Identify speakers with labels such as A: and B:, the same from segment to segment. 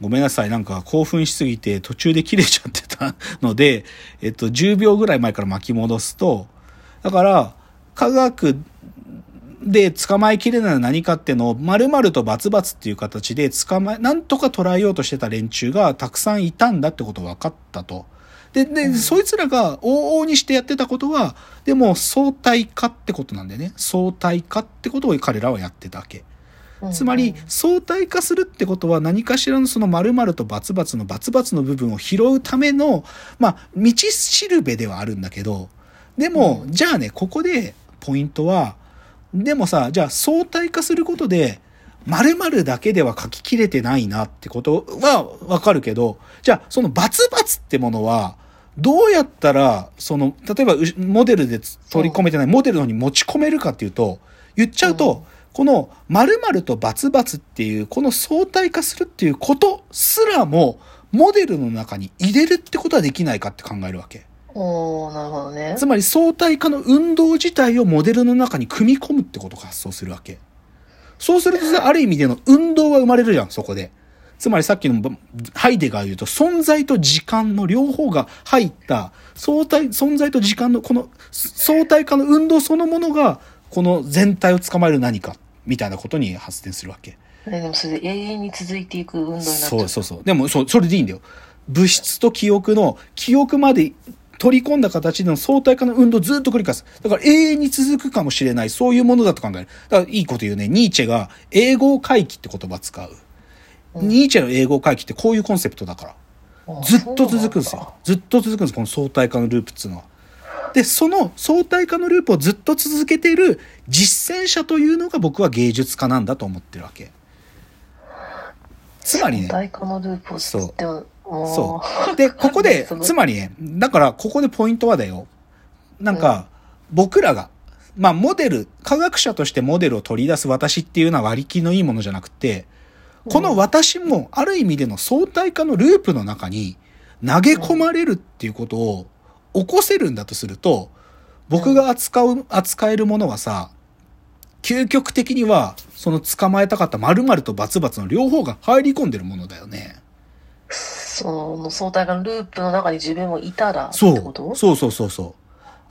A: ごめんなさい、なんか興奮しすぎて途中で切れちゃってたので、えっと、10秒ぐらい前から巻き戻すと、だから、科学で捕まえきれないのは何かっていうのを、〇〇とバツバツっていう形で捕まえ、なんとか捉えようとしてた連中がたくさんいたんだってことが分かったと。で、で、うん、そいつらが往々にしてやってたことは、でも相対化ってことなんだよね。相対化ってことを彼らはやってたわけ。つまり、相対化するってことは何かしらのその〇〇とバツバツのバツバツの部分を拾うための、まあ、道しるべではあるんだけど、でも、じゃあね、ここでポイントは、でもさ、じゃあ相対化することで、〇〇だけでは書ききれてないなってことはわかるけど、じゃあそのバツバツってものは、どうやったら、その、例えばモデルで取り込めてないモデルのに持ち込めるかっていうと、言っちゃうと、この〇〇とバツバツっていう、この相対化するっていうことすらも、モデルの中に入れるってことはできないかって考えるわけ。
B: おなるほどね。
A: つまり相対化の運動自体をモデルの中に組み込むってことが発想するわけ。そうするとある意味での運動は生まれるじゃん、そこで。つまりさっきのハイデガー言うと、存在と時間の両方が入った、相対、存在と時間のこの相対化の運動そのものが、この全体を捕まえる何か、みたいなことに発展するわけ。
B: でもそれで永遠に続いていく運動になっちゃう。
A: そうそうそう。でもそ、それでいいんだよ。物質と記憶の、記憶まで取り込んだ形での相対化の運動をずっと繰り返す。だから永遠に続くかもしれない、そういうものだと考える。だからいいこと言うね。ニーチェが英語回帰って言葉使う。うん、ニーチェの英語回帰ってこういうコンセプトだから。ずっと続くんですよ。ずっと続くんです、この相対化のループっていうのは。で、その相対化のループをずっと続けている実践者というのが僕は芸術家なんだと思ってるわけ。
B: つまりね。相対化のループをずっと
A: そう。で、ここで、つまりね、だからここでポイントはだよ。なんか、僕らが、まあモデル、科学者としてモデルを取り出す私っていうのは割り切りのいいものじゃなくて、この私もある意味での相対化のループの中に投げ込まれるっていうことを起こせるんだとすると、僕が扱う、扱えるものはさ、究極的には、その捕まえたかった〇〇とバツバツの両方が入り込んでるものだよね。
B: その相対化のループの中に自分もいたら
A: そう。そうそうそうそう。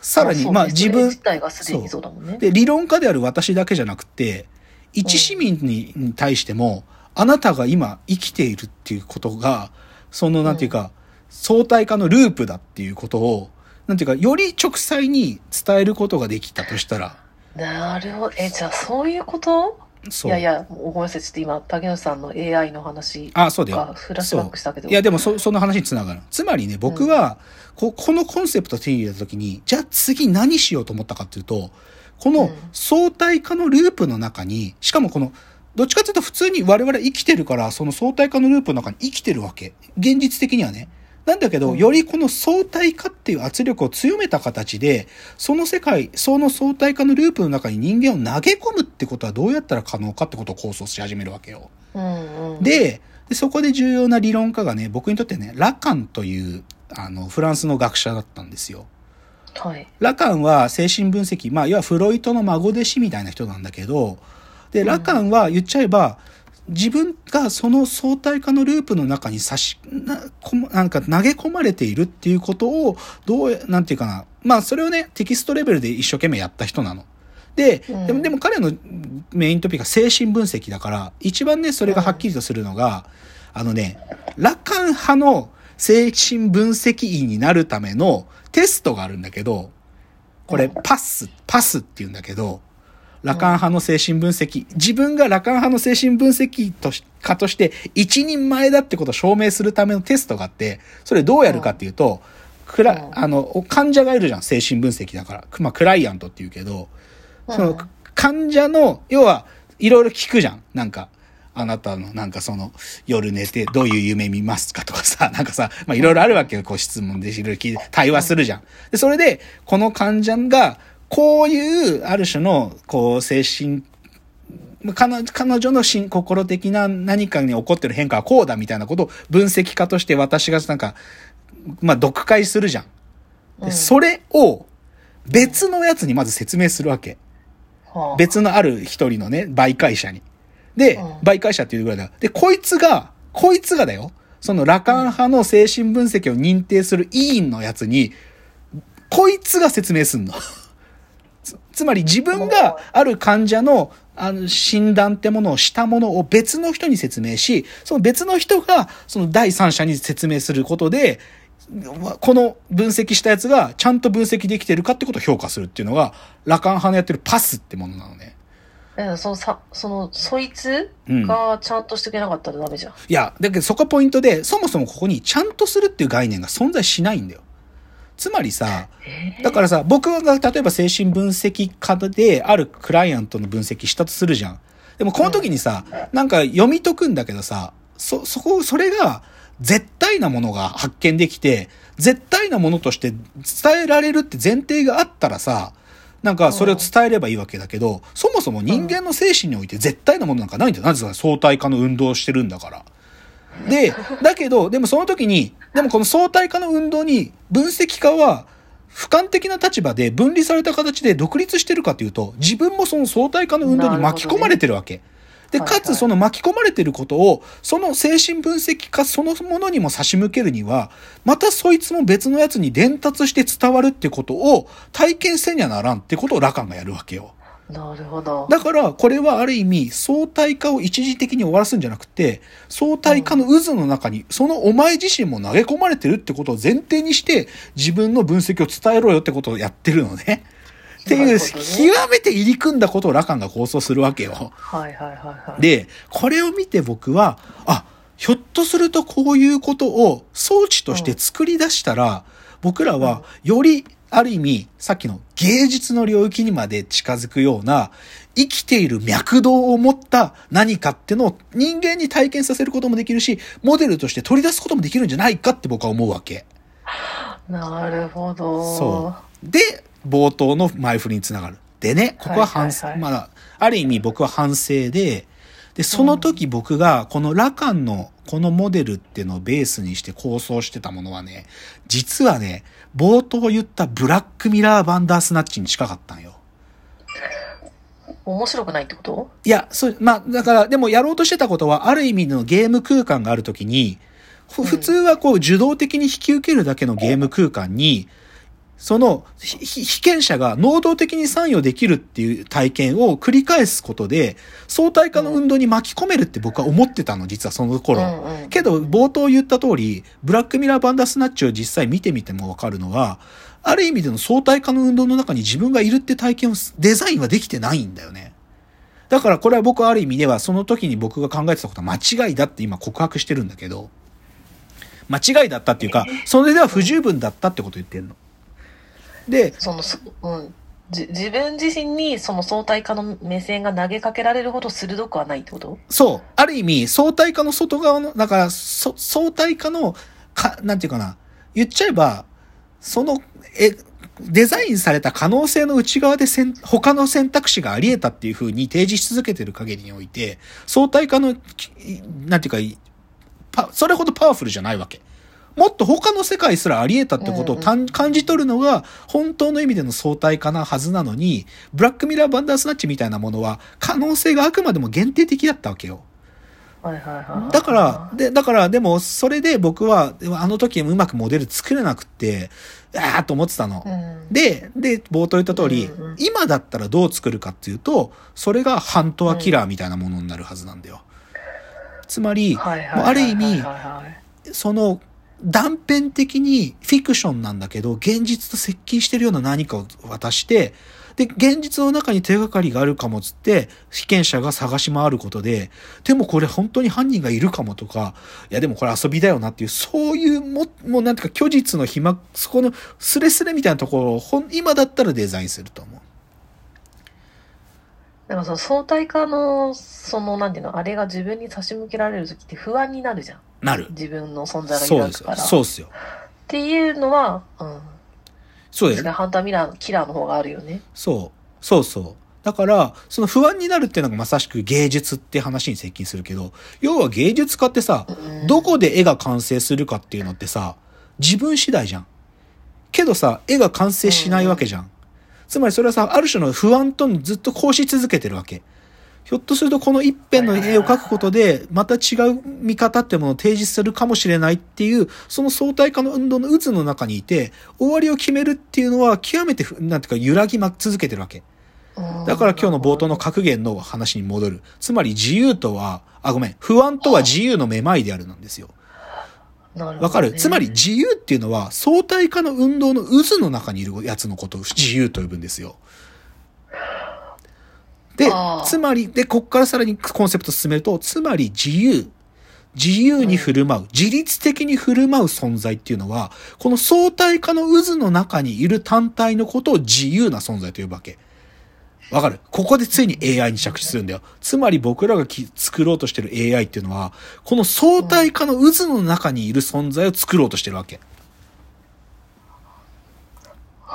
A: さらに、まあ自分。
B: 自体がすでにそうだもんね。
A: で、理論家である私だけじゃなくて、一市民に,、に対しても、あなたが今生きているっていうことが、その、なんていうか、相対化のループだっていうことを、なんていうか、より直裁に伝えることができたとしたら。
B: なるほど。え、じゃあそういうこと？いやいや、ごめんなさい。ちょっと今、竹野さんの AI の話
A: あ、そうだよ。
B: フラッシュバックしたけど。
A: いや、でもそ、その話につながる。つまりね、僕は、うん、こ、このコンセプト手に入れたときに、じゃあ次何しようと思ったかっていうと、この相対化のループの中に、しかもこの、どっちかっていうと普通に我々生きてるから、その相対化のループの中に生きてるわけ。現実的にはね。なんだけど、よりこの相対化っていう圧力を強めた形で、その世界、その相対化のループの中に人間を投げ込むってことはどうやったら可能かってことを構想し始めるわけよ。
B: うんうん、
A: でで、そこで重要な理論家がね、僕にとってね、ラカンという、あの、フランスの学者だったんですよ。
B: はい。
A: ラカンは精神分析、まあ、要はフロイトの孫弟子みたいな人なんだけど、で、ラカンは言っちゃえば、うん自分がその相対化のループの中に差し、な、なんか投げ込まれているっていうことを、どう、なんていうかな。まあそれをね、テキストレベルで一生懸命やった人なの。で、うん、でも、でも彼のメイントピックは精神分析だから、一番ね、それがはっきりとするのが、うん、あのね、ラカン派の精神分析員になるためのテストがあるんだけど、これ、パス、パスって言うんだけど、ラカン派の精神分析、自分がラカン派の精神分析と家として一人前だってことを証明するためのテストがあって、それどうやるかっていうと、クラ、あの、患者がいるじゃん、精神分析だから。まあ、クライアントって言うけど、その、患者の、要は、いろいろ聞くじゃん。なんか、あなたの、なんかその、夜寝てどういう夢見ますかとかさ、なんかさ、まあいろいろあるわけよ。こう質問でいろいろ聞いて、対話するじゃん。で、それで、この患者が、こういう、ある種の、こう、精神、彼彼女の心心的な何かに起こってる変化はこうだみたいなことを分析家として私がなんか、まあ、読解するじゃん。で、それを別のやつにまず説明するわけ。別のある一人のね、媒介者に。で、媒介者っていうぐらいだ。で、こいつが、こいつがだよ。そのラカン派の精神分析を認定する委員のやつに、こいつが説明すんの。つつまり自分がある患者のあの診断ってものをしたものを別の人に説明し、その別の人がその第三者に説明することで、この分析したやつがちゃんと分析できてるかってことを評価するっていうのが、ラカン派のやってるパスってものなのね。
B: そのさ、その、そいつがちゃんとしてくれなかったらダメじゃん。うん、
A: いや、だけどそこポイントで、そもそもここにちゃんとするっていう概念が存在しないんだよ。つまりさ、だからさ、僕が例えば精神分析家であるクライアントの分析したとするじゃん。でもこの時にさ、なんか読み解くんだけどさ、そ、そこ、それが絶対なものが発見できて、絶対なものとして伝えられるって前提があったらさ、なんかそれを伝えればいいわけだけど、そもそも人間の精神において絶対なものなんかないんだよ。なぜか相対化の運動をしてるんだから。で、だけど、でもその時に、でもこの相対化の運動に分析家は、俯瞰的な立場で分離された形で独立してるかというと、自分もその相対化の運動に巻き込まれてるわけ。で、かつその巻き込まれてることを、その精神分析家そのものにも差し向けるには、またそいつも別のやつに伝達して伝わるってことを体験せにゃならんってことをラカンがやるわけよ。
B: なるほど。
A: だから、これはある意味、相対化を一時的に終わらすんじゃなくて、相対化の渦の中に、そのお前自身も投げ込まれてるってことを前提にして、自分の分析を伝えろよってことをやってるのね。っていう、極めて入り組んだことをラカンが構想するわけよ。
B: はいはいはいはい。
A: で、これを見て僕は、あ、ひょっとするとこういうことを装置として作り出したら、僕らはよりある意味、さっきの芸術の領域にまで近づくような、生きている脈動を持った何かってのを人間に体験させることもできるし、モデルとして取り出すこともできるんじゃないかって僕は思うわけ。
B: なるほど。
A: そう。で、冒頭の前振りにつながる。でね、ここは反省、はいはいはい、まあ、ある意味僕は反省で、で、その時僕がこのラカンのこのモデルっていうのをベースにして構想してたものはね、実はね、冒頭言ったブラックミラーバンダースナッチに近かったんよ。
B: 面白くないってこと？
A: いや、そう、まあ、だから、でもやろうとしてたことは、ある意味のゲーム空間があるときに、普通はこう、受動的に引き受けるだけのゲーム空間に、その被験者が能動的に参与できるっていう体験を繰り返すことで、相対化の運動に巻き込めるって僕は思ってたの、実はその頃。うんうん、けど、冒頭言った通り、ブラックミラーバンダースナッチを実際見てみてもわかるのは、ある意味での相対化の運動の中に自分がいるって体験をデザインはできてないんだよね。だからこれは僕はある意味ではその時に僕が考えてたことは間違いだって今告白してるんだけど、間違いだったっていうか、それでは不十分だったってことを言ってるの。で、
B: その、うん。自分自身にその相対化の目線が投げかけられるほど鋭くはないってこと？
A: そう。ある意味、相対化の外側の、だから、そ相対化の、か、なんていうかな。言っちゃえば、その、え、デザインされた可能性の内側で他の選択肢があり得たっていう風に提示し続けてる限りにおいて、相対化の、なんていうか、それほどパワフルじゃないわけ。もっと他の世界すらあり得たってことを、感じ取るのが本当の意味での相対化なはずなのに、ブラックミラーバンダースナッチみたいなものは可能性があくまでも限定的だったわけよ。
B: はいはいはい。
A: だから、で、だから、でも、それで僕は、あの時うまくモデル作れなくて、ああと思ってたの。うん、で、で、冒頭言った通り、うんうん、今だったらどう作るかっていうと、それがハントアキラーみたいなものになるはずなんだよ。つまり、ある意味、その、断片的にフィクションなんだけど、現実と接近してるような何かを渡して、で、現実の中に手がかりがあるかもつって、被験者が探し回ることで、でもこれ本当に犯人がいるかもとか、いやでもこれ遊びだよなっていう、そういうも、もうなんていうか虚実の暇、そこのスレスレみたいなところをほん、今だったらデザインすると思う。
B: でもその相対化の、その、なんていうの、あれが自分に差し向けられる時って不安になるじゃん。
A: なる。
B: 自分の存在が揺らくから。
A: そうっすよ。
B: っていうのは、うん。
A: そうですね。
B: ハンターミラー、キラーの方があるよね。
A: そう。そうそう。だから、その不安になるっていうのがまさしく芸術って話に接近するけど、要は芸術家ってさ、どこで絵が完成するかっていうのってさ、自分次第じゃん。けどさ、絵が完成しないわけじゃん。つまりそれはさ、ある種の不安とずっとこうし続けてるわけ。ひょっとするとこの一辺の絵を描くことで、また違う見方ってものを提示するかもしれないっていう、その相対化の運動の渦の中にいて、終わりを決めるっていうのは極めて、なんていうか揺らぎま続けてるわけ。だから今日の冒頭の格言の話に戻る。つまり自由とは、あ、ごめん、不安とは自由のめまいであるなんですよ。わ、ね、かる？つまり自由っていうのは相対化の運動の渦の中にいるやつのことを自由と呼ぶんですよ。で、つまり、で、こっからさらにコンセプト進めると、つまり自由、自由に振る舞う、自律的に振る舞う存在っていうのは、この相対化の渦の中にいる単体のことを自由な存在と呼ぶわけ。わかる？ここでついに AI に着地するんだよ。つまり僕らが作ろうとしてる AI っていうのは、この相対化の渦の中にいる存在を作ろうとしてるわけ。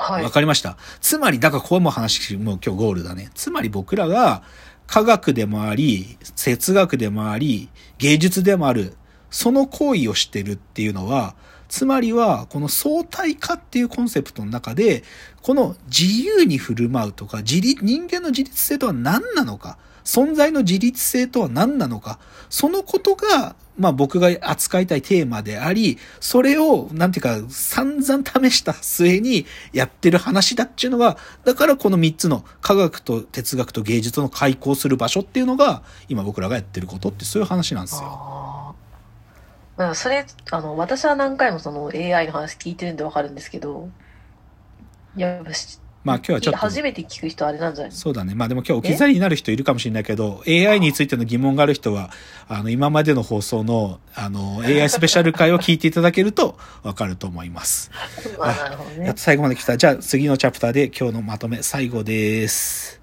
A: はい。わかりました。つまり、だからこれも話、もう今日ゴールだね。つまり僕らが科学でもあり、哲学でもあり、芸術でもある、その行為をしてるっていうのは、つまりは、この相対化っていうコンセプトの中で、この自由に振る舞うとか、自立、人間の自立性とは何なのか、存在の自律性とは何なのか、そのことが、まあ僕が扱いたいテーマであり、それを、なんていうか、散々試した末にやってる話だっていうのは、だからこの3つの科学と哲学と芸術の開口する場所っていうのが、今僕らがやってることってそういう話なんですよ。
B: まあ、それ、あの、私は何回もその AI の話聞いてるんでわかるんですけど、いや、
A: まあ今日はちょっと。
B: 初めて聞く人あれなんじゃない
A: そうだね。まあでも今日置き去りになる人いるかもしれないけど、AI についての疑問がある人は、あの、今までの放送の、あの、AI スペシャル回を聞いていただけるとわかると思います。
B: まあなるほどね。
A: やっと最後まで来た。じゃあ次のチャプターで今日のまとめ最後です。